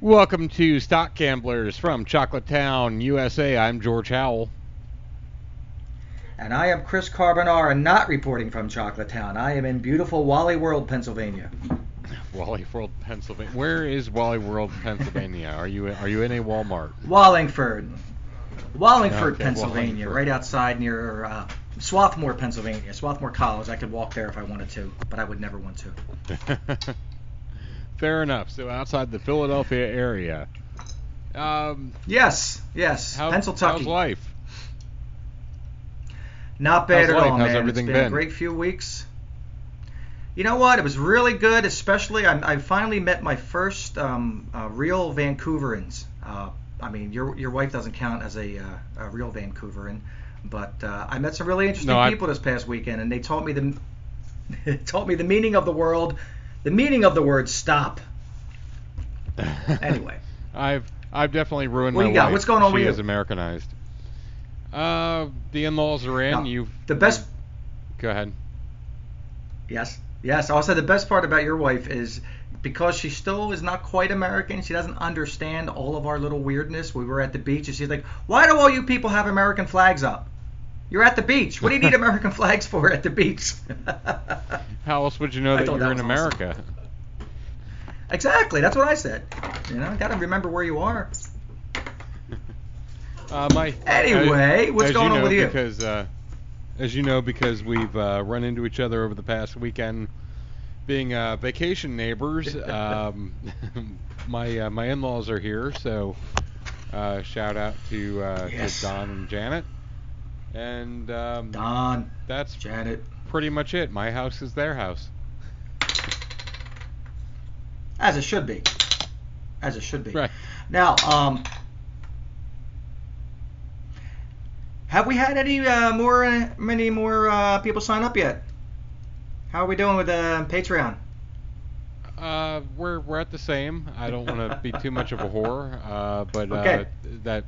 Welcome to Stock Gamblers from Chocolate Town, USA. I'm George Howell. And I am Chris Carbonara, not reporting from Chocolate Town. I am in beautiful Wally World, Pennsylvania. Wally World, Pennsylvania. Where is Wally World, Pennsylvania? Are you are you in a Walmart? Wallingford. Wallingford, Okay, Pennsylvania, Wallingford. right outside near uh, Swarthmore, Pennsylvania. Swarthmore College. I could walk there if I wanted to, but I would never want to. Fair enough. So outside the Philadelphia area. Um, Yes, yes. how, Pennsylvania. how's life? Not bad How's at life? all, How's man. everything it's been, been? a great few weeks. You know what? It was really good, especially I, I finally met my first um, uh, real Vancouverans. Uh, I mean, your your wife doesn't count as a, uh, a real Vancouveran, but uh, I met some really interesting No, I- people this past weekend, and they taught me the taught me the meaning of the world, the meaning of the word stop. Anyway. I've I've definitely ruined What my you got? wife. What's going on she with you? is Americanized. Uh, the in-laws are in. Now, you the best Go ahead. Yes, yes. Also, the best part about your wife is because she still is not quite American. She doesn't understand all of our little weirdness. We were at the beach, and she's like, "Why do all you people have American flags up? You're at the beach. What do you need American flags for at the beach?" How else would you know that you're that in was awesome. America? exactly. That's what I said. You know, got to remember where you are. Uh, my Anyway, as- what's going you on with you? Because uh, as you know, because we've uh, run into each other over the past weekend, being uh, vacation neighbors. Um, my uh, my in-laws are here, so uh, shout out to, uh, Yes. to Don and Janet. And um, Don, that's Janet, pretty much it. My house is their house. as it should be, as it should be. Right. Now, um, have we had any uh, more, uh, many more uh, people sign up yet? How are we doing with uh, Patreon? Uh, we're we're at the same. I don't want to be too much of a whore, uh, but uh, that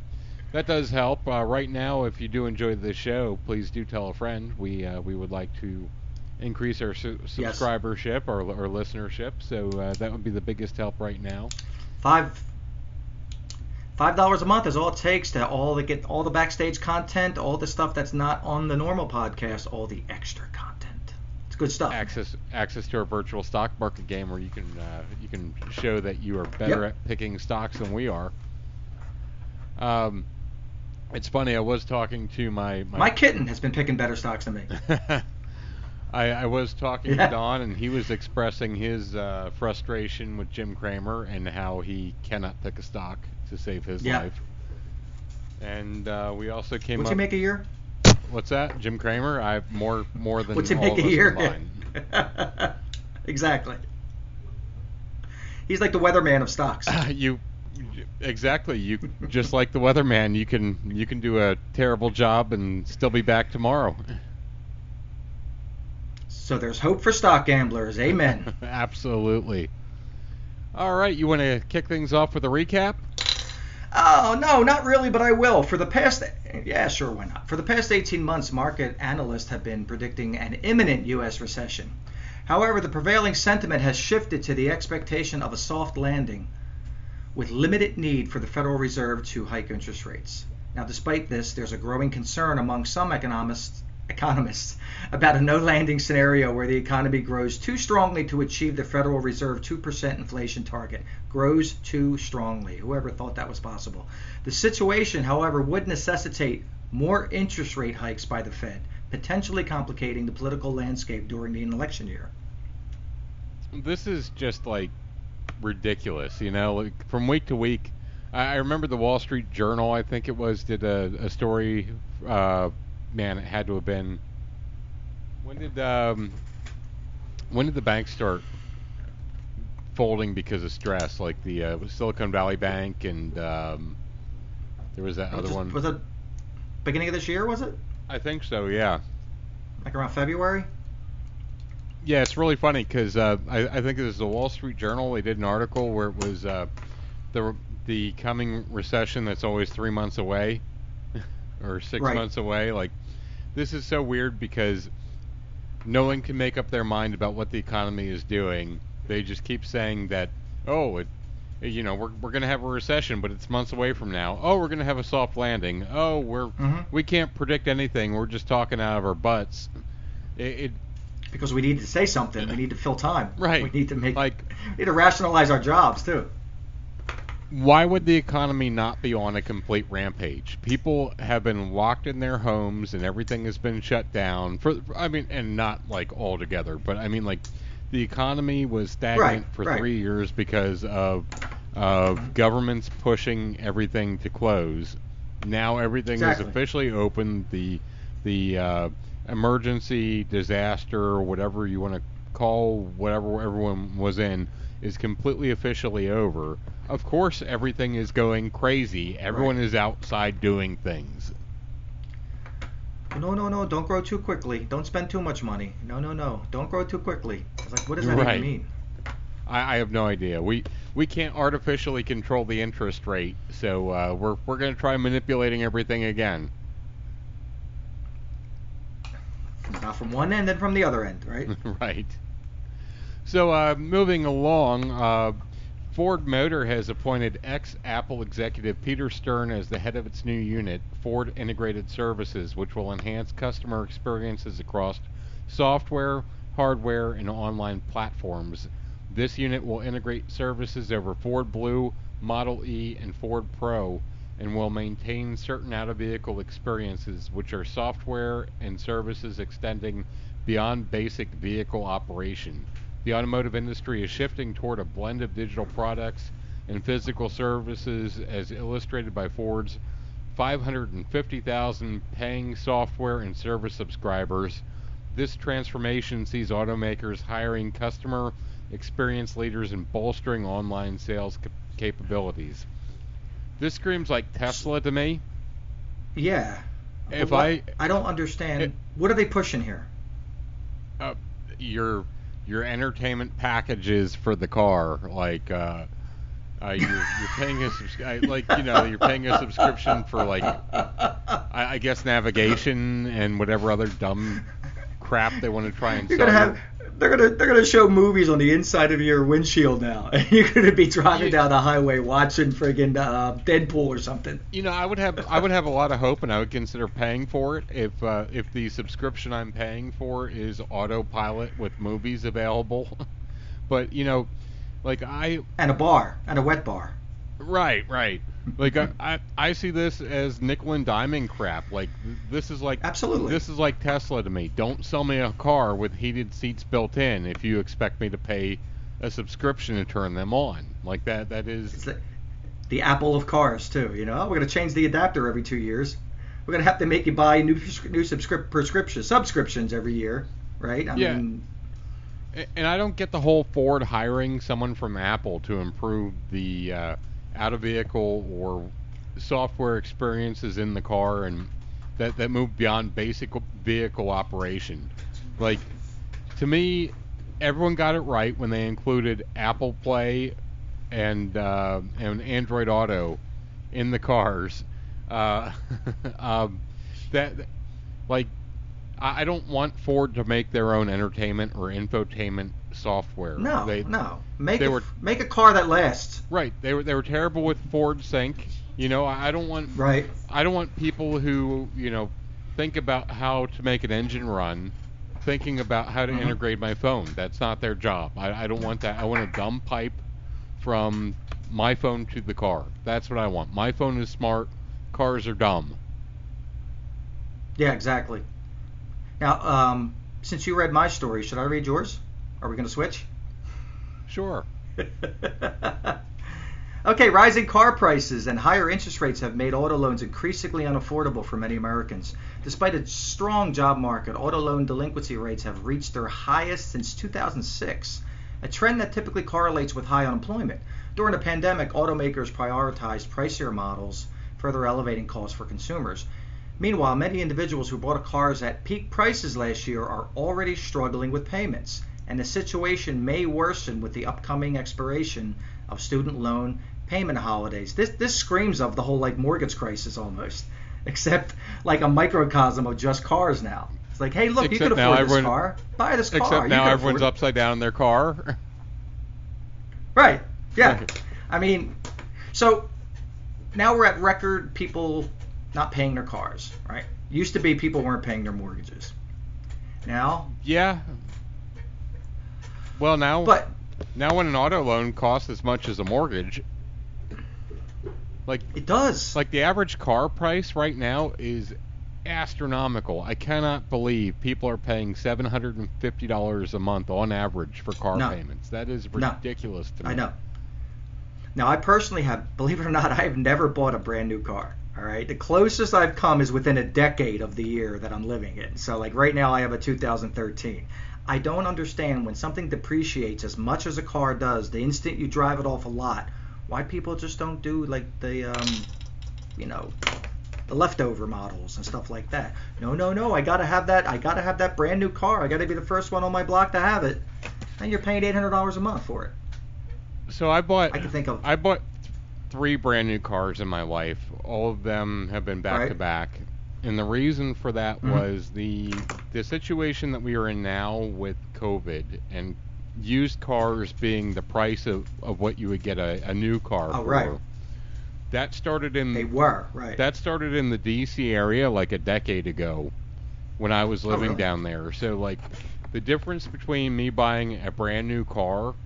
that does help. Uh, right now, if you do enjoy the show, please do tell a friend. We uh, we would like to increase our su- Yes. subscribership or or listenership, so uh, that would be the biggest help right now. Five. Five dollars a month is all it takes to all the get all the backstage content, all the stuff that's not on the normal podcast, all the extra content. It's good stuff. Access access to our virtual stock market game where you can uh, you can show that you are better Yep. at picking stocks than we are. Um, it's funny. I was talking to my My kitten has been picking better stocks than me. I, I was talking Yeah. to Don, and he was expressing his uh, frustration with Jim Cramer and how he cannot pick a stock to save his Yeah. life. And uh, we also came What's up. he make a year? What's that? Jim Cramer? I have more more than What's he make a year? exactly. He's like the weatherman of stocks. you exactly. You just like the weatherman. You can you can do a terrible job and still be back tomorrow. So there's hope for stock gamblers. Amen. Absolutely. All right, you want to kick things off with a recap? Oh, no, not really, but I will. For the past, yeah, sure, why not? For the past 18 months, market analysts have been predicting an imminent U.S. recession. However, the prevailing sentiment has shifted to the expectation of a soft landing with limited need for the Federal Reserve to hike interest rates. Now, despite this, there's a growing concern among some economists economists about a no landing scenario where the economy grows too strongly to achieve the Federal Reserve 2% inflation target. Grows too strongly. Whoever thought that was possible. The situation, however, would necessitate more interest rate hikes by the Fed, potentially complicating the political landscape during the election year. This is just like ridiculous, you know. Like from week to week, I, I remember the Wall Street Journal, I think it was, did a, a story. Uh, man, it had to have been. When did um, when did the banks start folding because of stress? Like the uh, Silicon Valley Bank and um, there was that other Just- one. Was it beginning of this year, was it? I think so. Yeah. Like around February? Yeah, it's really funny because uh, I, I think it was the Wall Street Journal. They did an article where it was uh, the the coming recession that's always three months away, or six Right. months away. Like this is so weird because no one can make up their mind about what the economy is doing. They just keep saying that oh it you know, we're we're going to have a recession, but it's months away from now. Oh, we're going to have a soft landing. Oh, we're Mhm. we can't predict anything. We're just talking out of our butts. It, it Because we need to say something. We need to fill time. Right. We need to make. Like- we need to rationalize our jobs too. why would the economy not be on a complete rampage? People have been locked in their homes and everything has been shut down for I mean and not like all together, but I mean like the economy was stagnant Right, for right. 3 years because of of governments pushing everything to close. Now everything Exactly. is officially open. The the uh, emergency disaster, whatever you want to call whatever everyone was in, is completely officially over. Of course, everything is going crazy. Everyone Right. is outside doing things. No, no, no! Don't grow too quickly. Don't spend too much money. No, no, no! Don't grow too quickly. It's like, what does that Right. even mean? I, I have no idea. We we can't artificially control the interest rate, so uh, we're we're going to try manipulating everything again. Not from one end and from the other end, right? right. So, uh, moving along, uh, Ford Motor has appointed ex Apple executive Peter Stern as the head of its new unit, Ford Integrated Services, which will enhance customer experiences across software, hardware, and online platforms. This unit will integrate services over Ford Blue, Model E, and Ford Pro, and will maintain certain out of vehicle experiences, which are software and services extending beyond basic vehicle operation. The automotive industry is shifting toward a blend of digital products and physical services, as illustrated by Ford's 550,000 paying software and service subscribers. This transformation sees automakers hiring customer experience leaders and bolstering online sales cap- capabilities. This screams like Tesla to me. Yeah. If What- I- I don't understand. It- what are they pushing here? uh, your your entertainment packages for the car, like uh, uh, you're, you're paying a subs- like you know you're paying a subscription for like I, I guess navigation and whatever other dumb crap they want to try and You're sell. gonna have. They're gonna they're gonna show movies on the inside of your windshield now. and You're gonna be driving You- down the highway watching friggin' uh, Deadpool or something. You know, I would have I would have a lot of hope, and I would consider paying for it if uh, if the subscription I'm paying for is autopilot with movies available. but you know, like I And a bar and a wet bar. Right, right. Like I, I, I see this as nickel and diming crap. Like this is like Absolutely. This is like Tesla to me. Don't sell me a car with heated seats built in if you expect me to pay a subscription to turn them on. Like that. that is It's the, the Apple of cars too. You know, we're gonna change the adapter every two years. We're gonna have to make you buy new new subscrip- prescriptions subscriptions every year, right? I Yeah. mean, And I don't get the whole Ford hiring someone from Apple to improve the uh, out of vehicle or software experiences in the car and that that move beyond basic vehicle operation. Like to me, everyone got it right when they included Apple Play and uh, and Android Auto in the cars. Uh, um, that like I I don't want Ford to make their own entertainment or infotainment software. no, They- no. Make they a, were- make a car that lasts. Right. They were they were terrible with Ford Sync. You know, I don't want Right. I don't want people who you know think about how to make an engine run, thinking about how to Mhm. integrate my phone. That's not their job. I, I don't want that. I want a dumb pipe from my phone to the car. That's what I want. My phone is smart. Cars are dumb. Yeah, exactly. Now, um, since you read my story, should I read yours? Are we gonna switch? Sure. okay, rising car prices and higher interest rates have made auto loans increasingly unaffordable for many Americans. Despite a strong job market, auto loan delinquency rates have reached their highest since 2006, a trend that typically correlates with high unemployment. During the pandemic, automakers prioritized pricier models, further elevating costs for consumers. Meanwhile, many individuals who bought cars at peak prices last year are already struggling with payments, and the situation may worsen with the upcoming expiration of student loan payment holidays. This this screams of the whole like mortgage crisis almost, except like a microcosm of just cars now. It's like, hey, look, you Except can now afford everyone- this car. Buy this car. Except You now everyone's afford upside down in their car. Right. Yeah. I mean, so now we're at record people not paying their cars, right? Used to be people weren't paying their mortgages. Now, Yeah. Well, now, but now when an auto loan costs as much as a mortgage, like it does. like the average car price right now is astronomical. I cannot believe people are paying seven hundred and fifty dollars a month on average for car No. payments. That is No. ridiculous to me. I know. Now, I personally have, believe it or not, I have never bought a brand new car. All right, the closest I've come is within a decade of the year that I'm living in. So, like right now, I have a 2013. I don't understand when something depreciates as much as a car does the instant you drive it off a lot. Why people just don't do like the, um, you know, the leftover models and stuff like that. No, no, no. I gotta have that. I gotta have that brand new car. I gotta be the first one on my block to have it. And you're paying $800 a month for it. So I bought I can think of I bought three brand new cars in my life. All of them have been back to back. And the reason for that Mhm. was the the situation that we are in now with COVID and used cars being the price of, of what you would get a, a new car Oh, for. right. That started in They were right. that started in the DC area like a decade ago when I was Oh, living really? down there. So like the difference between me buying a brand new car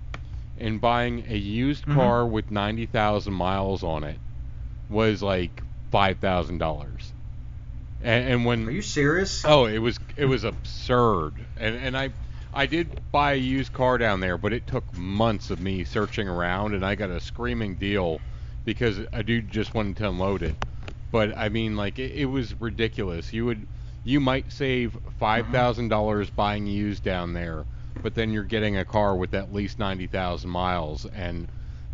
and buying a used Mhm. car with 90,000 miles on it was like $5,000. And, and when Are you serious? Oh, it was it was absurd. And and I I did buy a used car down there, but it took months of me searching around and I got a screaming deal because a dude just wanted to unload it. But I mean like it, it was ridiculous. You would you might save five uh-huh. thousand dollars buying used down there, but then you're getting a car with at least ninety thousand miles and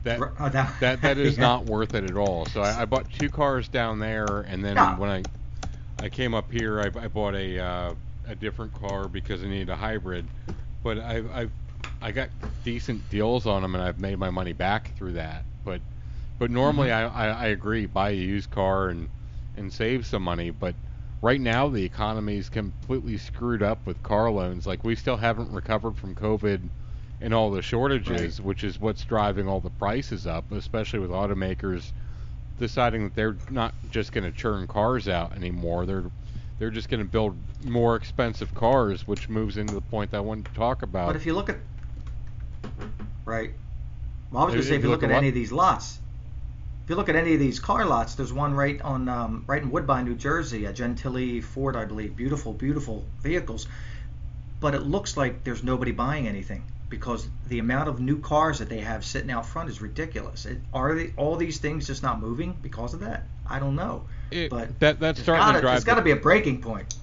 that oh, that- that that is yeah. not worth it at all. So I, I bought two cars down there, and then No. when I I came up here, I, I bought a uh, a different car because I needed a hybrid. But I I I got decent deals on them, and I've made my money back through that. But but normally Mm-hmm. I, I I agree, buy a used car and and save some money. But right now the economy is completely screwed up with car loans. Like we still haven't recovered from COVID and all the shortages, which is what's driving all the prices up, especially with automakers deciding that they're not just going to churn cars out anymore. They're they're just going to build more expensive cars, which moves into the point that I wanted to talk about. But if you look at right, well, I was going to say if you look look at at any of these lots, if you look at any of these car lots, there's one right on um, right in Woodbine, New Jersey, a Gentili Ford, I believe. Beautiful, beautiful vehicles, but it looks like there's nobody buying anything because the amount of new cars that they have sitting out front is ridiculous. It, are they, all these things just not moving because of that? I don't know. It- but that that's starting gotta, to drive. there's got to be a breaking point.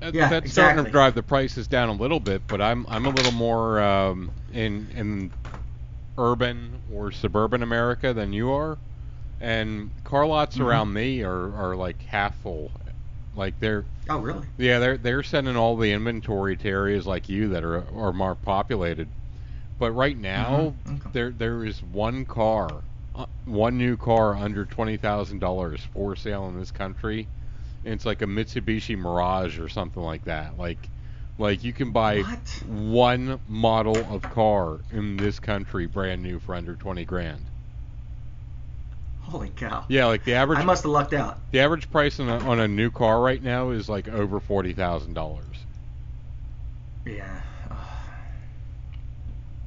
that- yeah, that's starting to drive the prices down a little bit. But I'm I'm a little more um, in in urban or suburban America than you are, and car lots Mhm. around me are are like half full. Like they're Oh, really? Yeah, they're they're sending all the inventory to areas like you that are are more populated. But right now, Mhm, okay. there there is one car, uh, one new car under twenty thousand dollars for sale in this country. And it's like a Mitsubishi Mirage or something like that. Like, like you can buy What? one model of car in this country brand new for under twenty grand. Holy cow! Yeah, like the average I must have lucked out. the average price on a, on a new car right now is like over forty thousand dollars. Yeah.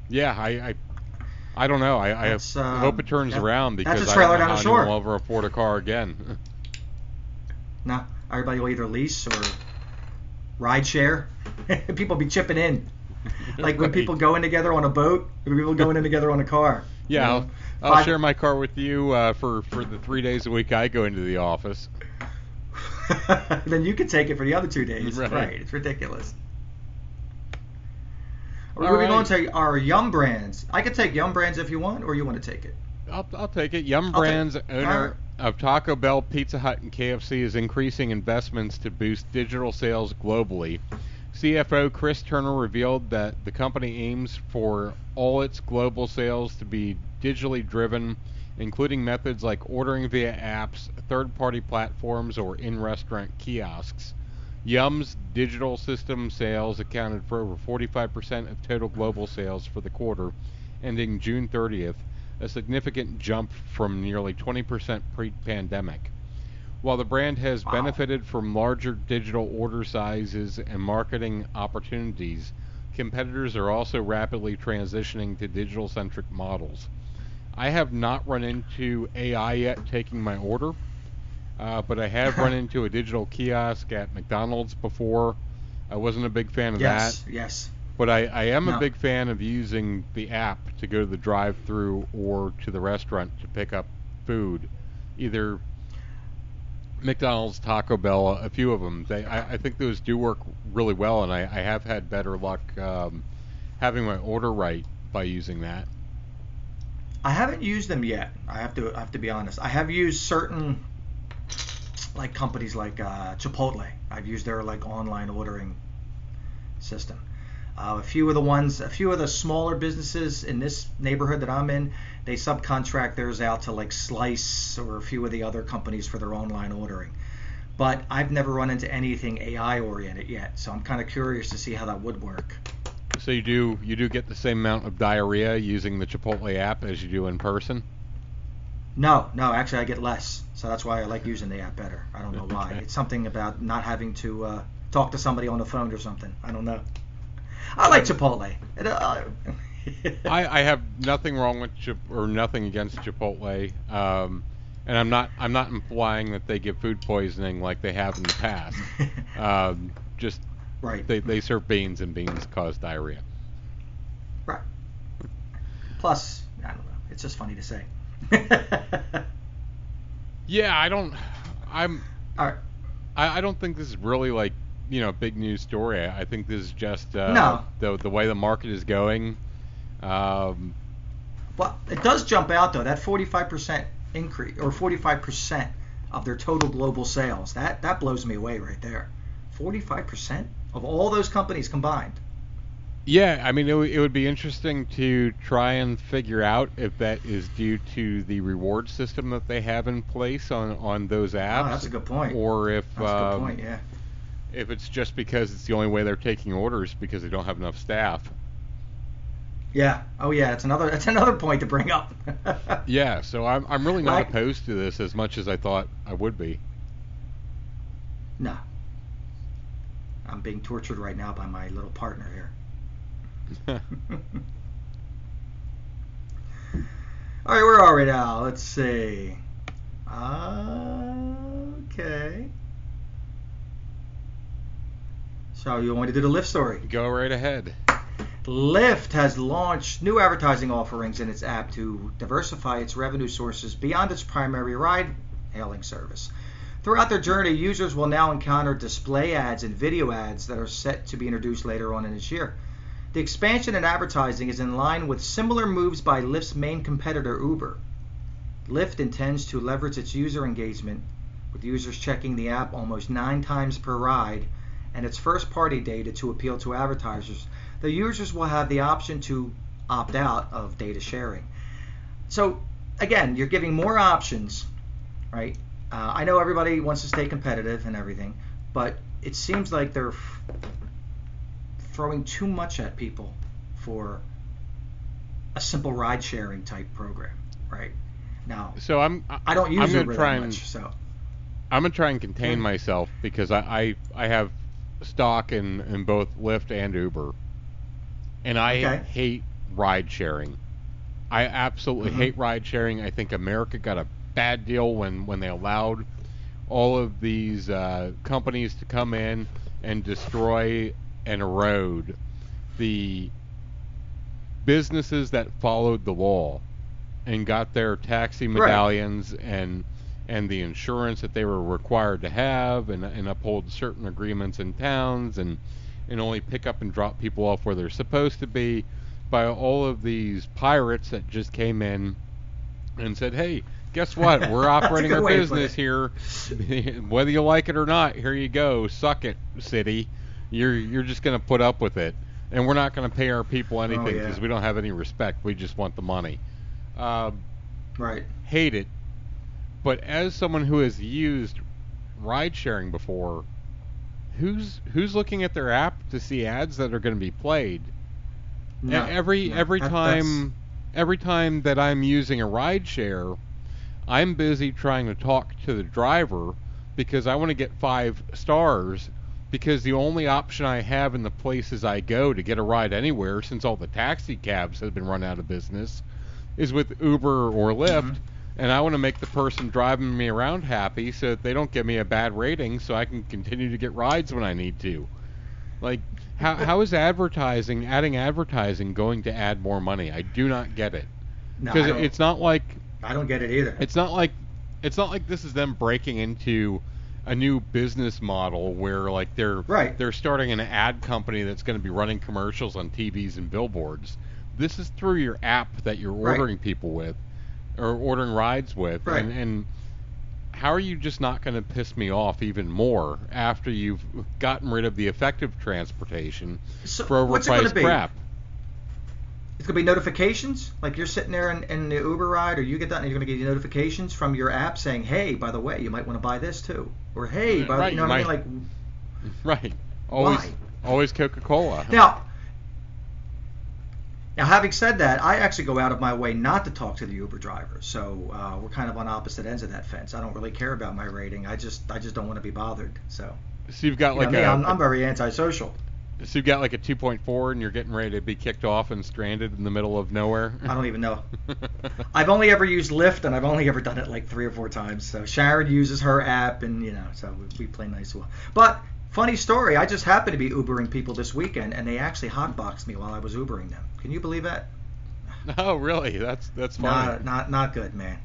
Yeah, I, I, I don't know. I, I um, hope it turns that- around because I don't know how anyone will ever afford a car again. Now everybody will either lease or ride share. people be chipping in. Like when people go in together on a boat, when people going in together on a car. Yeah, You know, I'll, I'll share my car with you uh, for for the three days a week I go into the office. then you can take it for the other two days. Right. Right. It's ridiculous. We're All moving on to our Yum brands. I could take Yum brands if you want, or you want to take it. I'll, I'll take it. Yum I'll Brands, all owner right. of Taco Bell, Pizza Hut, and KFC, is increasing investments to boost digital sales globally. CFO Chris Turner revealed that the company aims for all its global sales to be digitally driven, including methods like ordering via apps, third party platforms, or in restaurant kiosks. Yum's digital system sales accounted for over 45% of total global sales for the quarter ending June 30th, a significant jump from nearly 20% pre-pandemic. While the brand has Wow. benefited from larger digital order sizes and marketing opportunities, competitors are also rapidly transitioning to digital centric models. I have not run into AI yet taking my order, uh, but I have run into a digital kiosk at McDonald's before. I wasn't a big fan of Yes, that, yes. yes. but I, I am a big fan of using the app to go to the drive through or to the restaurant to pick up food. Either McDonald's, Taco Bell, a few of them. They, I, I think those do work really well, and I, I have had better luck um, having my order right by using that. I haven't used them yet. I have to I have to be honest. I have used certain like companies like uh, Chipotle. I've used their like online ordering system. Uh, a few of the ones, a few of the smaller businesses in this neighborhood that I'm in, they subcontract theirs out to like Slice or a few of the other companies for their online ordering. But I've never run into anything AI oriented yet, so I'm kind of curious to see how that would work. So you do you do get the same amount of diarrhea using the Chipotle app as you do in person? No, no, actually I get less. So that's why I like using the app better. I don't know why. It's something about not having to uh, talk to somebody on the phone or something. I don't know. I like Chipotle. Uh, I, I have nothing wrong with Chip or nothing against Chipotle, um, and I'm not I'm not implying that they give food poisoning like they have in the past. Um, just right, they, they serve beans and beans cause diarrhea. right. Plus, I don't know. It's just funny to say. Yeah, I don't I'm All right. I, I don't think this is really like you know big news story. I think this is just uh, No. the the way the market is going. Um, Well, it does jump out though. That 45% increase or 45% of their total global sales. That that blows me away right there. 45% of all those companies combined. Yeah, I mean, it, w- it would be interesting to try and figure out if that is due to the reward system that they have in place on, on those apps. Oh, that's a good point. Or if That's a good um, point. Yeah. If it's just because it's the only way they're taking orders because they don't have enough staff. Yeah. Oh yeah. It's another. That's another point to bring up. Yeah, so I'm I'm really not Like- opposed to this as much as I thought I would be. No. I'm being tortured right now by my little partner here. All right, where are we now? Let's see. Okay. So you want me to do the Lyft story? Go right ahead. Lyft has launched new advertising offerings in its app to diversify its revenue sources beyond its primary ride hailing service. Throughout their journey, users will now encounter display ads and video ads that are set to be introduced later on in this year. The expansion in advertising is in line with similar moves by Lyft's main competitor, Uber. Lyft intends to leverage its user engagement, with users checking the app almost nine times per ride, and its first party data to appeal to advertisers the users will have the option to opt out of data sharing. So again, you're giving more options, right? Uh, I know everybody wants to stay competitive and everything, but it seems like they're f- throwing too much at people for a simple ride sharing type program, right? Now, So I'm I don't use I'm gonna Uber try that and much, so I'm gonna try and contain myself because I, I I have stock in in both Lyft and Uber, and I Okay. hate ride sharing. I absolutely Mhm. hate ride sharing. I think America got a bad deal when when they allowed all of these uh, companies to come in and destroy and erode the businesses that followed the law and got their taxi Right. medallions and and the insurance that they were required to have and, and uphold certain agreements in towns and and only pick up and drop people off where they're supposed to be by all of these pirates that just came in and said, "Hey, guess what? We're operating our way to put business here. Whether you like it or not, here you go. Suck it, city. You're you're just going to put up with it, and we're not going to pay our people anything Oh, yeah. because we don't have any respect. We just want the money. Um, right. hate it, but as someone who has used ride sharing before, who's who's looking at their app to see ads that are going to be played? No, every no, every that- time every time that I'm using a ride share, I'm busy trying to talk to the driver because I want to get five stars because the only option I have in the places I go to get a ride anywhere since all the taxi cabs have been run out of business is with Uber or Lyft Mhm. And I want to make the person driving me around happy so that they don't give me a bad rating so I can continue to get rides when I need to. Like how how is advertising adding advertising going to add more money? I do not get it. No, Because don't, it's not like I don't get it either. it's not like it's not like this is them breaking into a new business model where like they're Right. they're starting an ad company that's going to be running commercials on TVs and billboards. This is through your app that you're Right. ordering people with or ordering rides with Right. and and how are you just not going to piss me off even more after you've gotten rid of the effective transportation So for it overpriced crap? It's gonna be notifications. Like you're sitting there in, in the Uber ride, or you get that, and you're gonna get notifications from your app saying, "Hey, by the way, you might want to buy this too," or "Hey, by the Right, you know what I mean?" Like Right. Always Why? always Coca-Cola. now. Now, having said that, I actually go out of my way not to talk to the Uber drivers. So uh, we're kind of on opposite ends of that fence. I don't really care about my rating. I just, I just don't want to be bothered. So, so you've got you like a I'm, I'm very antisocial. So you've got like a 2.4 and you're getting ready to be kicked off and stranded in the middle of nowhere. I don't even know. I've only ever used Lyft, and I've only ever done it like three or four times. So Sharon uses her app, and you know, so we, we play nice. Well, but funny story, I just happened to be Ubering people this weekend, and they actually hotboxed me while I was Ubering them. Can you believe that? oh, really? That's that's funny. Not, not, not good, man.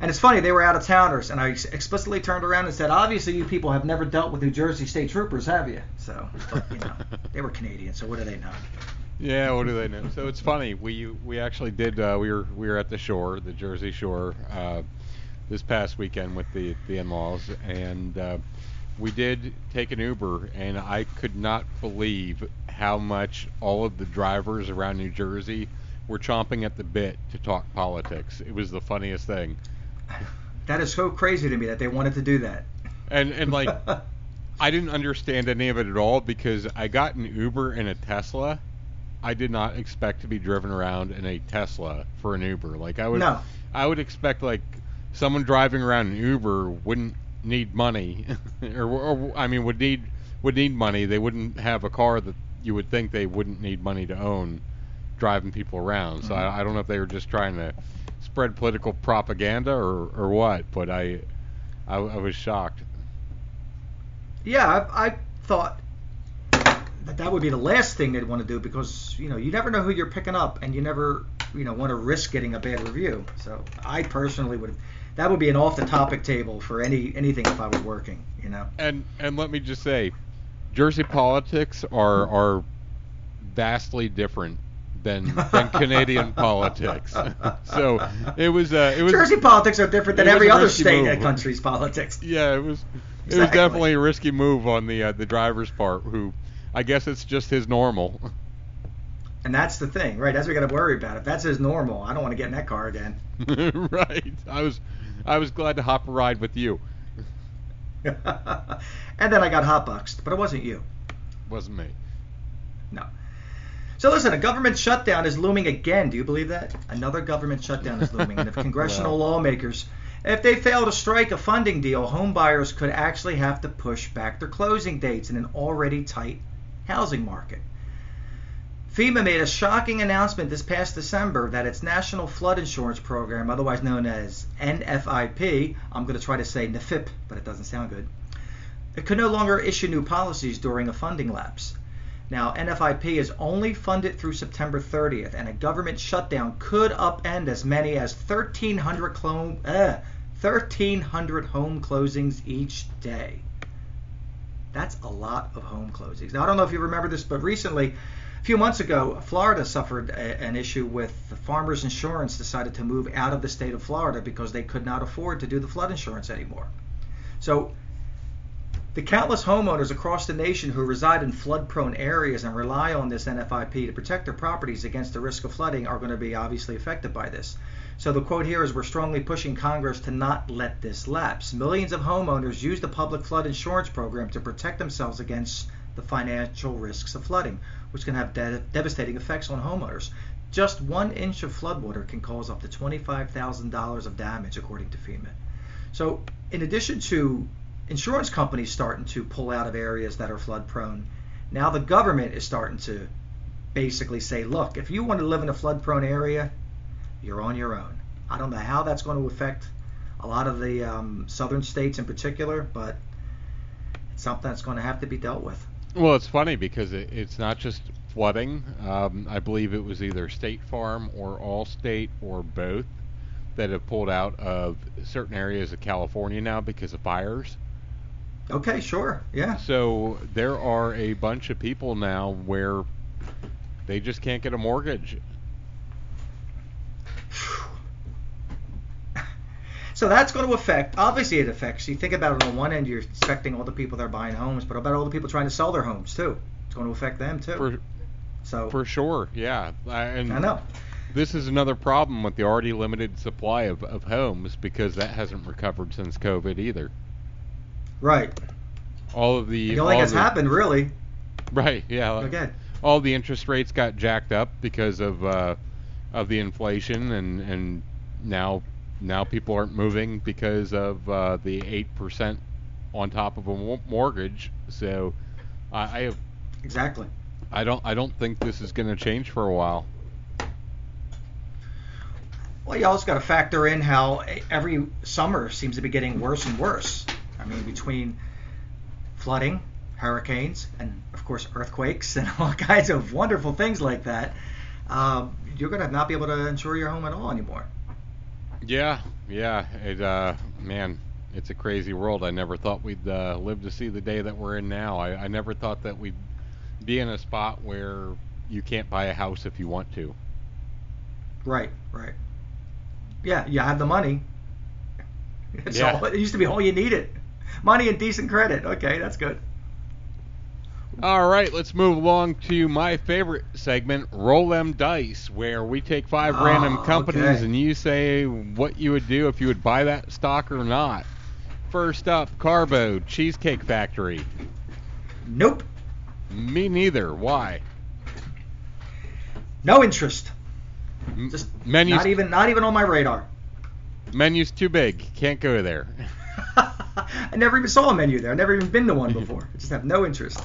And it's funny, they were out of towners, and I explicitly turned around and said, "Obviously, you people have never dealt with New Jersey state troopers, have you?" So, but, you know, they were Canadian, so what do they know? Yeah, what do they know? So it's funny. We we actually did. Uh, we were we were at the shore, the Jersey Shore, uh, this past weekend with the the in-laws, and uh, we did take an Uber, and I could not believe how much all of the drivers around New Jersey were chomping at the bit to talk politics. It was the funniest thing. That is so crazy to me that they wanted to do that. And and like I didn't understand any of it at all because I got an Uber and a Tesla. I did not expect to be driven around in a Tesla for an Uber. Like I would No. I would expect like someone driving around an Uber wouldn't need money or, or I mean would need would need money. They wouldn't have a car that you would think they wouldn't need money to own driving people around. So Mhm. I, I don't know if they were just trying to spread political propaganda or, or what, but I, I I was shocked. Yeah, I, I thought that that would be the last thing they'd want to do because you know you never know who you're picking up, and you never you know want to risk getting a bad review. So I personally would that would be an off the topic table for any anything if I was working. You know. And and let me just say, Jersey politics are are vastly different than than Canadian politics. so it was uh, it was Jersey politics are different than every other state and country's politics. yeah, it was it was definitely a risky move on the uh, the driver's part. Who I guess it's just his normal. And that's the thing, right? That's what we got to worry about. If that's his normal, I don't want to get in that car again. right. I was I was glad to hop a ride with you. and then I got hotboxed, but it wasn't you. It Wasn't me. No. So listen, a government shutdown is looming again. Do you believe that? Another government shutdown is looming. And if congressional lawmakers, if they fail to strike a funding deal, home buyers could actually have to push back their closing dates in an already tight housing market. FEMA made a shocking announcement this past December that its National Flood Insurance Program, otherwise known as NFIP, I'm going to try to say NFIP, but it doesn't sound good, it could no longer issue new policies during a funding lapse. Now, NFIP is only funded through September 30th, and a government shutdown could upend as many as 1,300, clo- uh, 1,300 home closings each day. That's a lot of home closings. Now, I don't know if you remember this, but recently, a few months ago, Florida suffered a, an issue with Farmers Insurance decided to move out of the state of Florida because they could not afford to do the flood insurance anymore. So, the countless homeowners across the nation who reside in flood prone areas and rely on this NFIP to protect their properties against the risk of flooding are going to be obviously affected by this. So the quote here is We're strongly pushing Congress to not let this lapse. Millions of homeowners use the public flood insurance program to protect themselves against the financial risks of flooding, which can have de- devastating effects on homeowners. just one inch of floodwater can cause up to $25,000 of damage, according to FEMA. So, in addition to insurance companies starting to pull out of areas that are flood prone, now the government is starting to basically say, look, if you want to live in a flood prone area, you're on your own. I don't know how that's going to affect a lot of the um, southern states in particular, but it's something that's going to have to be dealt with. Well, it's funny because it, it's not just flooding. Um, I believe it was either State Farm or Allstate or both that have pulled out of certain areas of California now because of fires. Okay, sure. Yeah. So there are a bunch of people now where they just can't get a mortgage. So that's going to affect. Obviously, it affects. You think about it on one end, you're expecting all the people that are buying homes, but about all the people trying to sell their homes too. It's going to affect them too. For, so for sure, yeah. And I know. This is another problem with the already limited supply of, of homes because that hasn't recovered since COVID either. Right. All of the. The only thing that's the, happened really. Right. Yeah. Okay. All the interest rates got jacked up because of uh, of the inflation, and and now now people aren't moving because of uh, the eight percent on top of a mortgage. So I, I have exactly. I don't I don't think this is going to change for a while. Well, you also got to factor in how every summer seems to be getting worse and worse. I mean, between flooding, hurricanes, and of course earthquakes and all kinds of wonderful things like that, um, you're going to not be able to insure your home at all anymore. Yeah, yeah. It, uh, man, it's a crazy world. I never thought we'd uh, live to see the day that we're in now. I, I never thought that we'd be in a spot where you can't buy a house if you want to. Right, right. Yeah, you have the money. It's Yeah. all, it used to be all you needed. Money and decent credit. Okay, that's good. All right, let's move along to my favorite segment, Roll Them Dice, where we take five Oh, random companies okay. and you say what you would do if you would buy that stock or not. First up, Carbo, Cheesecake Factory. Nope. Me neither. Why? No interest. Just menus, not even not even on my radar. menus too big. Can't go there. I never even saw a menu there. I've never even been to one before. I just have no interest.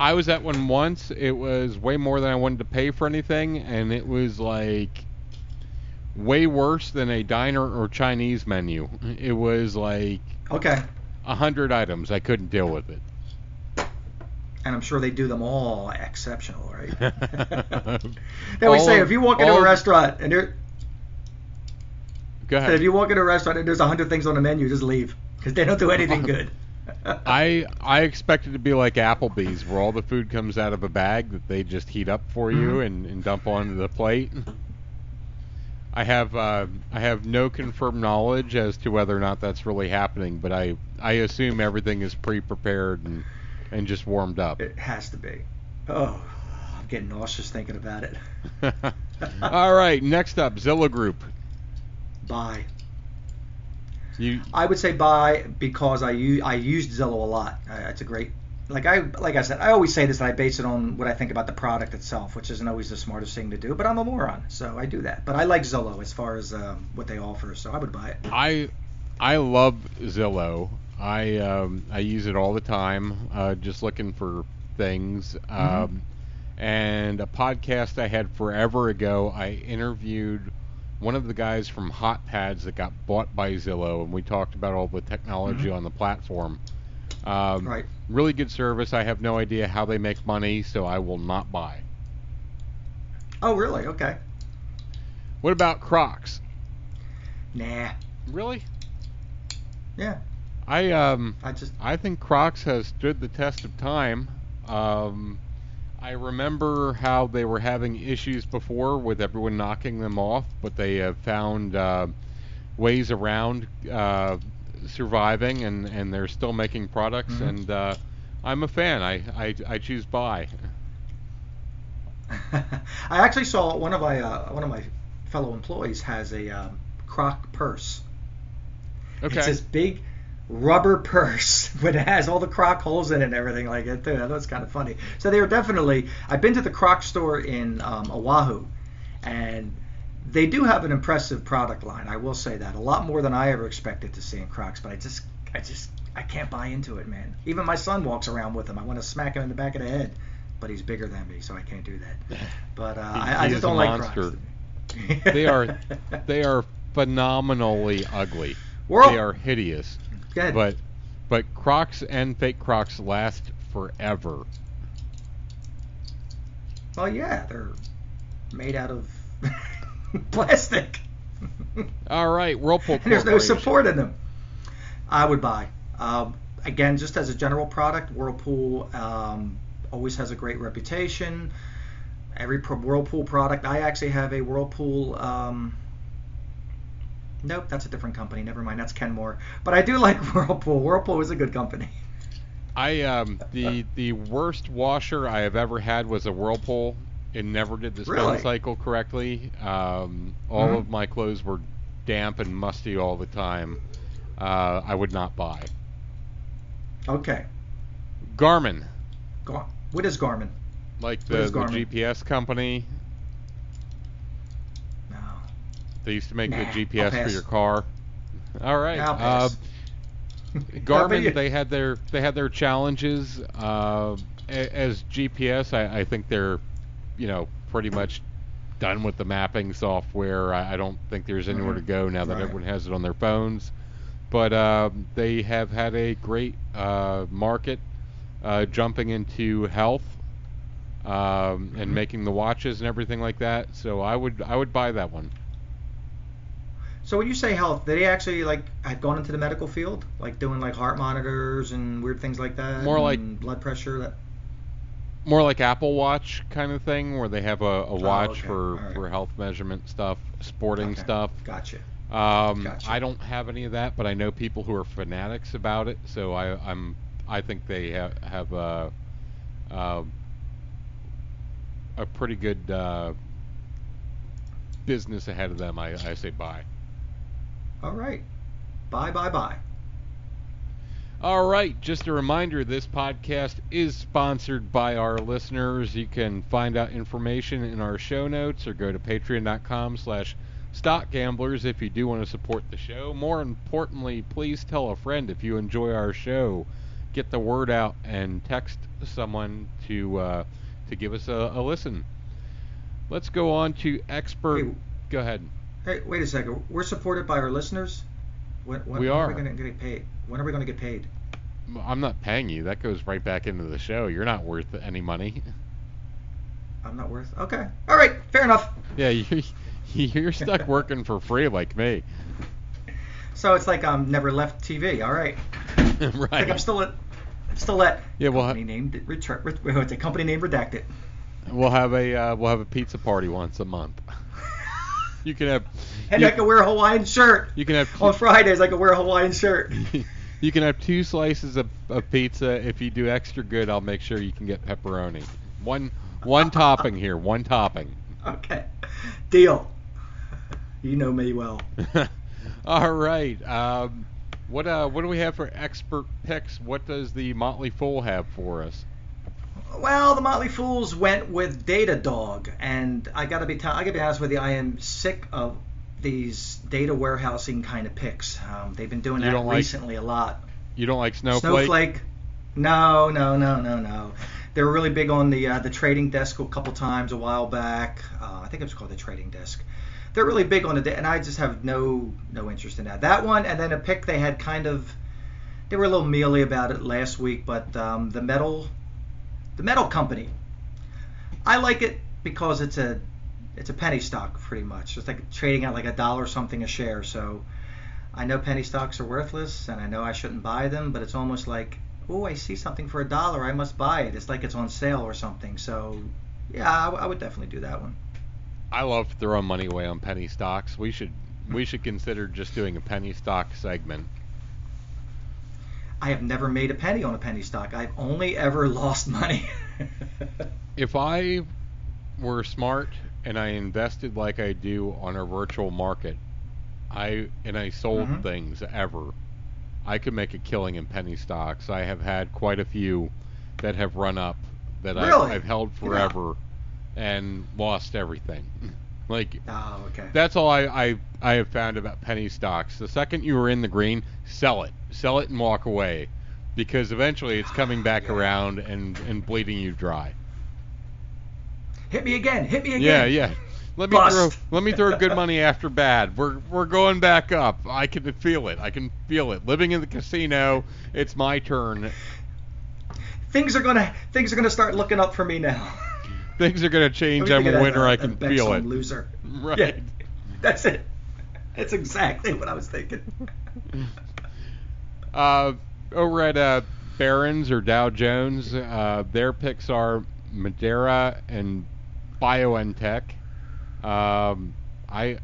I was at one once. It was way more than I wanted to pay for anything, and it was like way worse than a diner or Chinese menu. It was like Okay. a hundred items. I couldn't deal with it. And I'm sure they do them all exceptional, right? Go they always say if you walk into all a restaurant and there, ahead. if you walk into a restaurant and there's a hundred things on the menu, just leave because they don't do anything good. I I expect it to be like Applebee's, where all the food comes out of a bag that they just heat up for you Mhm. and, and dump onto the plate. I have uh, I have no confirmed knowledge as to whether or not that's really happening, but I I assume everything is pre-prepared and and just warmed up. It has to be. Oh, I'm getting nauseous thinking about it. all right, next up, Zillow Group. Buy. You I would say buy because I use I used Zillow a lot. Uh, it's a great like I like I said I always say this and I base it on what I think about the product itself, which isn't always the smartest thing to do. But I'm a moron, so I do that. But I like Zillow as far as um, what they offer, so I would buy it. I I love Zillow. I um, I use it all the time, uh, just looking for things. Um, and a podcast I had forever ago, I interviewed one of the guys from Hot Pads that got bought by Zillow, and we talked about all the technology Mhm. on the platform. Um, Right. Really good service. I have no idea how they make money, so I will not buy. Oh really? Okay. What about Crocs? Nah. Really? Yeah. I um I just I think Crocs has stood the test of time. Um, I remember how they were having issues before with everyone knocking them off, but they have found uh, ways around uh, surviving, and, and they're still making products. Mhm. And uh, I'm a fan. I, I, I choose buy. I actually saw one of my uh, one of my fellow employees has a um, Croc purse. Okay. It's this big rubber purse, but it has all the Croc holes in it and everything like that too. Thought kind of funny. So they were definitely. I've been to the Croc store in um, Oahu, and they do have an impressive product line. I will say that a lot more than I ever expected to see in Crocs. But I just, I just, I can't buy into it, man. Even my son walks around with them. I want to smack him in the back of the head, but he's bigger than me, so I can't do that. But uh, He- I, I he just don't like monster. Crocs. They are they are phenomenally ugly. World- They are hideous. But but Crocs and fake Crocs last forever. Well, yeah, they're made out of plastic. All right, Whirlpool there's no support in them. I would buy. Um, again, just as a general product, Whirlpool um, always has a great reputation. Every pro- Whirlpool product, I actually have a Whirlpool. Um, nope, that's a different company. Never mind, that's Kenmore. But I do like Whirlpool. Whirlpool is a good company. I um the the worst washer I have ever had was a Whirlpool. It never did the spin Really? cycle correctly. Um, all Mhm. of my clothes were damp and musty all the time. Uh, I would not buy. Okay, Garmin, Gar- what is Garmin? like the, is the GPS company, No. They used to make Nah, the GPS for your car. All right. Uh, Garmin, they had their they had their challenges. Uh, as GPS, I, I think they're, you know, pretty much done with the mapping software. I, I don't think there's anywhere to Mhm. go now that Right. everyone has it on their phones. But um, they have had a great uh, market uh, jumping into health um, and Mhm. making the watches and everything like that. So I would I would buy that one. So when you say health, they actually like had gone into the medical field, like doing like heart monitors and weird things like that. More like- blood pressure. That more like Apple Watch kind of thing, where they have a, a watch Oh, okay. for, right. for health measurement stuff, sporting Okay. stuff. Gotcha. Um, Gotcha. I don't have any of that, but I know people who are fanatics about it. So I, I'm I think they have have a uh, a pretty good uh, business ahead of them. I, I say buy. All right. Bye bye bye. All right, just a reminder this podcast is sponsored by our listeners. You can find out information in our show notes or go to patreon.com slash stockgamblers if you do want to support the show. More importantly, please tell a friend if you enjoy our show. Get the word out and text someone to uh, to give us a, a listen. Let's go on to expert. Hey, Go ahead. Hey, wait a second. We're supported by our listeners. When, when, We when are. we going to get paid? When are we going to get paid? I'm not paying you. That goes right back into the show. You're not worth any money. I'm not worth. Okay. All right. Fair enough. Yeah, you, you're stuck working for free like me. So it's like I'm never left TV. All right. It's like I'm still at. Still at. Yeah, well, company named return. What's it? Company name redacted. We'll have a uh, we'll have a pizza party once a month. You can have And you, I can wear a Hawaiian shirt. you can have On Fridays, I can wear a Hawaiian shirt. you can have two slices of, of pizza. If you do extra good, I'll make sure you can get pepperoni. One one topping here, one topping. Okay. Deal. You know me well. All right. Um, what uh what do we have for expert picks? What does the Motley Fool have for us? Well, the Motley Fools went with Datadog, and I gotta be t- I gotta be honest with you, I am sick of these data warehousing kind of picks. Um, they've been doing You that don't like- recently a lot. You don't like Snowflake? Snowflake? No, no, no, no, no. They were really big on the uh, the trading desk a couple times a while back. Uh, I think it was called the trading desk. They're really big on it, and I just have no no interest in that. That one, and then a pick they had kind of. They were a little mealy about it last week, but um, the metal, the metal company. I like it because it's a it's a penny stock pretty much. It's like trading at like a dollar something a share. So I know penny stocks are worthless, and I know I shouldn't buy them, but it's almost like, oh, I see something for a dollar, I must buy it. It's like it's on sale or something. So, yeah, I, w- I would definitely do that one. I love throwing money away on penny stocks. We should we should consider just doing a penny stock segment. I have never made a penny on a penny stock. I've only ever lost money. If I were smart and I invested like I do on a virtual market, I and I sold Mhm. things ever, I could make a killing in penny stocks. I have had quite a few that have run up that Really? I've, I've held Yeah. forever and lost everything. Like Oh, okay. that's all I, I I have found about penny stocks. The second you are in the green, sell it, sell it and walk away, because eventually it's coming ah, back Yeah. around and and bleeding you dry. hit me again. Hit me again. Yeah, yeah. Let me Bust. throw let me throw good money after bad. We're we're going back up. I can feel it. I can feel it. Living in the casino, it's my turn. Things are gonna things are gonna start looking up for me now. Things are gonna change. I'm a winner. I can feel it. Loser. Right. Yeah, that's it. That's exactly what I was thinking. Uh, over at uh, Barron's or Dow Jones, uh, their picks are Moderna and BioNTech. Um, I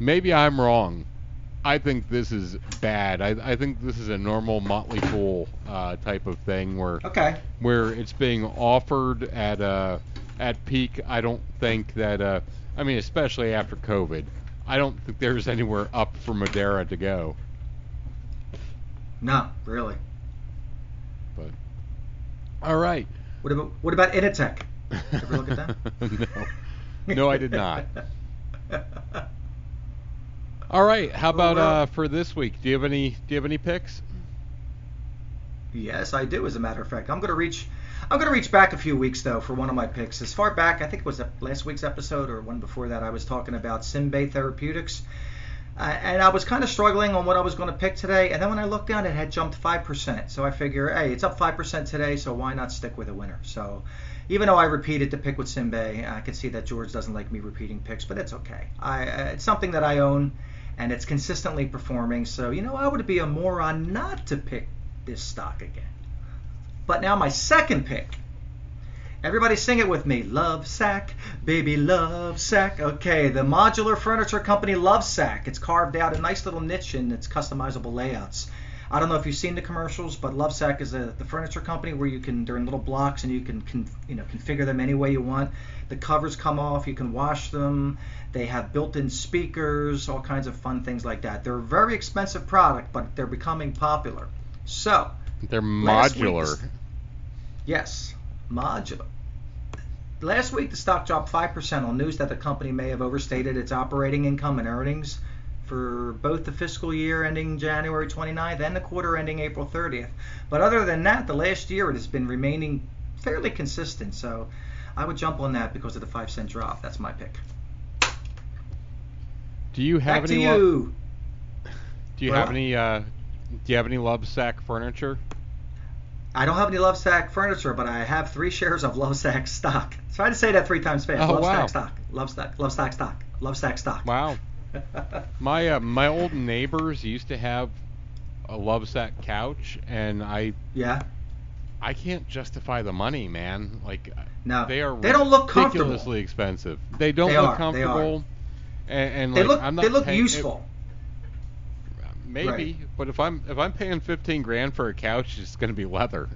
maybe I'm wrong. I think this is bad. I, I think this is a normal Motley Fool uh, type of thing where Okay. where it's being offered at uh, at peak. I don't think that. Uh, I mean, especially after COVID, I don't think there's anywhere up for Moderna to go. No, really. But all right. What about what about Initech? Ever look at that? no, no, I did not. All right. How about uh, for this week? Do you have any? Do you have any picks? Yes, I do. As a matter of fact, I'm going to reach. I'm going to reach back a few weeks though for one of my picks. As far back, I think it was last week's episode or one before that. I was talking about CymaBay Therapeutics, uh, and I was kind of struggling on what I was going to pick today. And then when I looked down, it had jumped five percent. So I figure, hey, it's up five percent today, so why not stick with a winner? So even though I repeated the pick with CymaBay, I can see that George doesn't like me repeating picks, but it's okay. I uh, it's something that I own, and it's consistently performing. So you know, I would be a moron not to pick this stock again. But now my second pick. Everybody sing it with me. Lovesac, baby love sack. Okay, the modular furniture company Lovesac. It's carved out a nice little niche in its customizable layouts. I don't know if you've seen the commercials, but Lovesac is a, the furniture company where you can they're in little blocks and you can, can you know configure them any way you want. The covers come off, you can wash them. They have built-in speakers, all kinds of fun things like that. They're a very expensive product, but they're becoming popular. So, They're Last week modular. Yes, modular. Last week, the stock dropped 5% on news that the company may have overstated its operating income and earnings for both the fiscal year ending January 29th and the quarter ending April 30th. But other than that, the last year it has been remaining fairly consistent. So I would jump on that because of the 5 cent drop. That's my pick. Do you have Back to any? lo- you. do you Well- have any? Uh, do you have any Lovesac furniture? I don't have any Lovesac furniture, but I have three shares of Lovesac stock. Try to say that three times fast. Oh, Lovesac wow. stock. Lovesac. Lovesac stock. Love Lovesac stock. Wow. My uh, my old neighbors used to have a Lovesac couch, and I yeah. I can't justify the money, man. Like No. they are They don't look comfortable. ridiculously expensive. They don't They look are, they comfortable. And, and They like, look I'm not they look paying- useful. Maybe, Right. but if I'm if I'm paying 15 grand for a couch, it's going to be leather.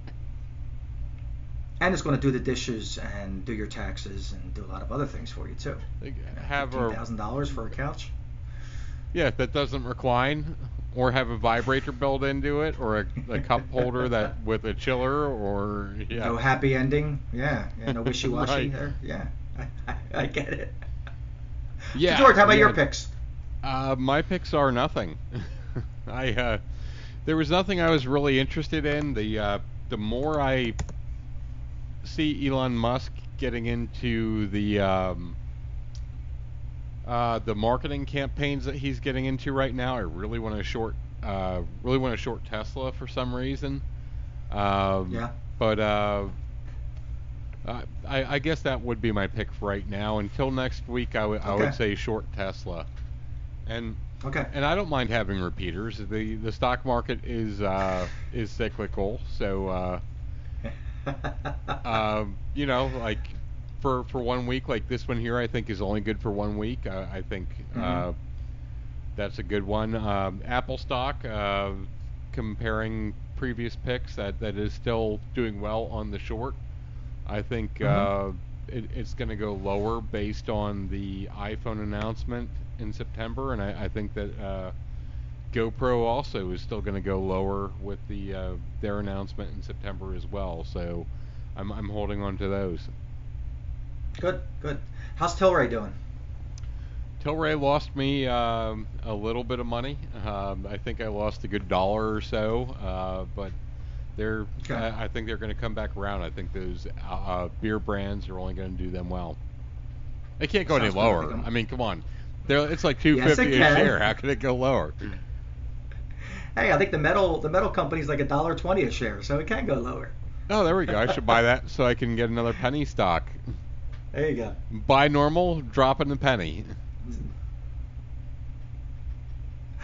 And it's going to do the dishes and do your taxes and do a lot of other things for you too. Have Fifteen a thousand dollars for a couch. Yeah that doesn't recline, or have a vibrator built into it, or a, a cup holder that with a chiller, or yeah. No happy ending. Yeah. yeah no wishy washy Right. there. Yeah. I, I, I get it. Yeah, So George, how about your picks? Uh, my picks are nothing. I uh, there was nothing I was really interested in. The uh, the more I see Elon Musk getting into the um, uh, the marketing campaigns that he's getting into right now, I really want to short uh, really want to short Tesla for some reason. Um, Yeah. But uh, I, I guess that would be my pick right now. Until next week, I would I would say short Tesla. And Okay. and I don't mind having repeaters. The the stock market is uh, is cyclical, so uh, um, you know, like for for one week, like this one here, I think is only good for one week. Uh, I think uh, Mhm. that's a good one. Um, Apple stock, uh, comparing previous picks, that that is still doing well on the short. I think Mhm. uh, it, it's going to go lower based on the iPhone announcement in September, and I, I think that uh, GoPro also is still going to go lower with the uh, their announcement in September as well. So I'm I'm holding on to those. Good. Good. How's Tilray doing? Tilray lost me um, a little bit of money. Um, I think I lost a good dollar or so, uh, but they're. Okay. I I think they're going to come back around. I think those uh, uh, beer brands are only going to do them well. They can't go any Sounds good. lower. I mean, come on. They're, it's like two Yes, fifty a share. How could it go lower? Hey, I think the metal the metal company's like a dollar twenty a share, so it can go lower. Oh, there we go. I should buy that so I can get another penny stock. There you go. Buy normal, drop in a penny.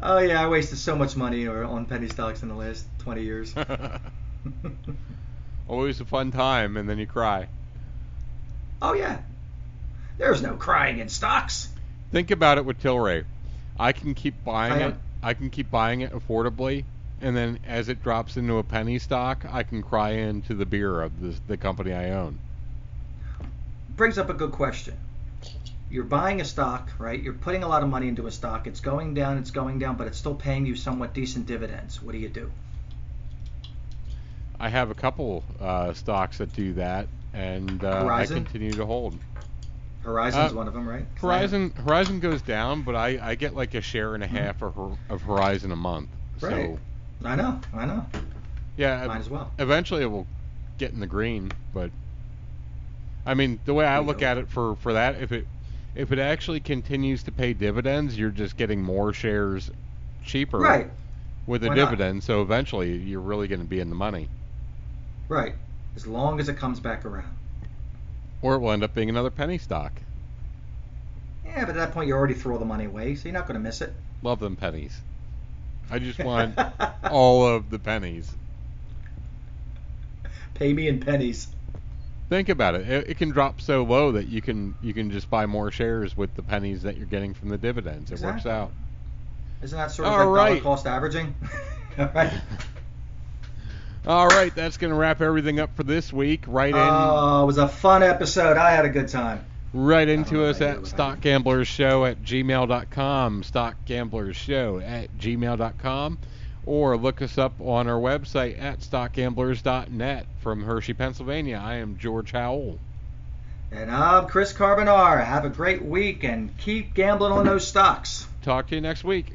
oh yeah, I wasted so much money on penny stocks in the last twenty years. Always a fun time, and then you cry. oh yeah, there's no crying in stocks. Think about it with Tilray. I can keep buying I it. I can keep buying it affordably, and then as it drops into a penny stock, I can cry into the beer of the the company I own. Brings up a good question. You're buying a stock, right? You're putting a lot of money into a stock. It's going down, it's going down, but it's still paying you somewhat decent dividends. What do you do? I have a couple uh, stocks that do that, and uh, I continue to hold. Horizon's Uh, one of them, right? Horizon Horizon goes down, but I, I get like a share and a half of, Hor- of Horizon a month. Right. So I know, I know. yeah, Mine as well. eventually it will get in the green, but I mean the way I look at it for for that if it if it actually continues to pay dividends, you're just getting more shares cheaper Right, with a Why not? dividend, so eventually you're really going to be in the money. right. As long as it comes back around. Or it will end up being another penny stock. Yeah, but at that point you already throw the money away, so you're not going to miss it. Love them pennies. I just want all of the pennies. Pay me in pennies. Think about it. it. It can drop so low that you can you can just buy more shares with the pennies that you're getting from the dividends. It works out. Isn't that sort of All like right. dollar cost averaging? All right. All right, that's going to wrap everything up for this week. Right in Oh, it was a fun episode. I had a good time. right into us about you, at but I- Stock Gamblers at gmail.com, Stock Gamblers at gmail.com, or look us up on our website at stockgamblers.net. From Hershey, Pennsylvania, I am George Howell. And I'm Chris Carbonara. Have a great week and keep gambling on those stocks. Talk to you next week.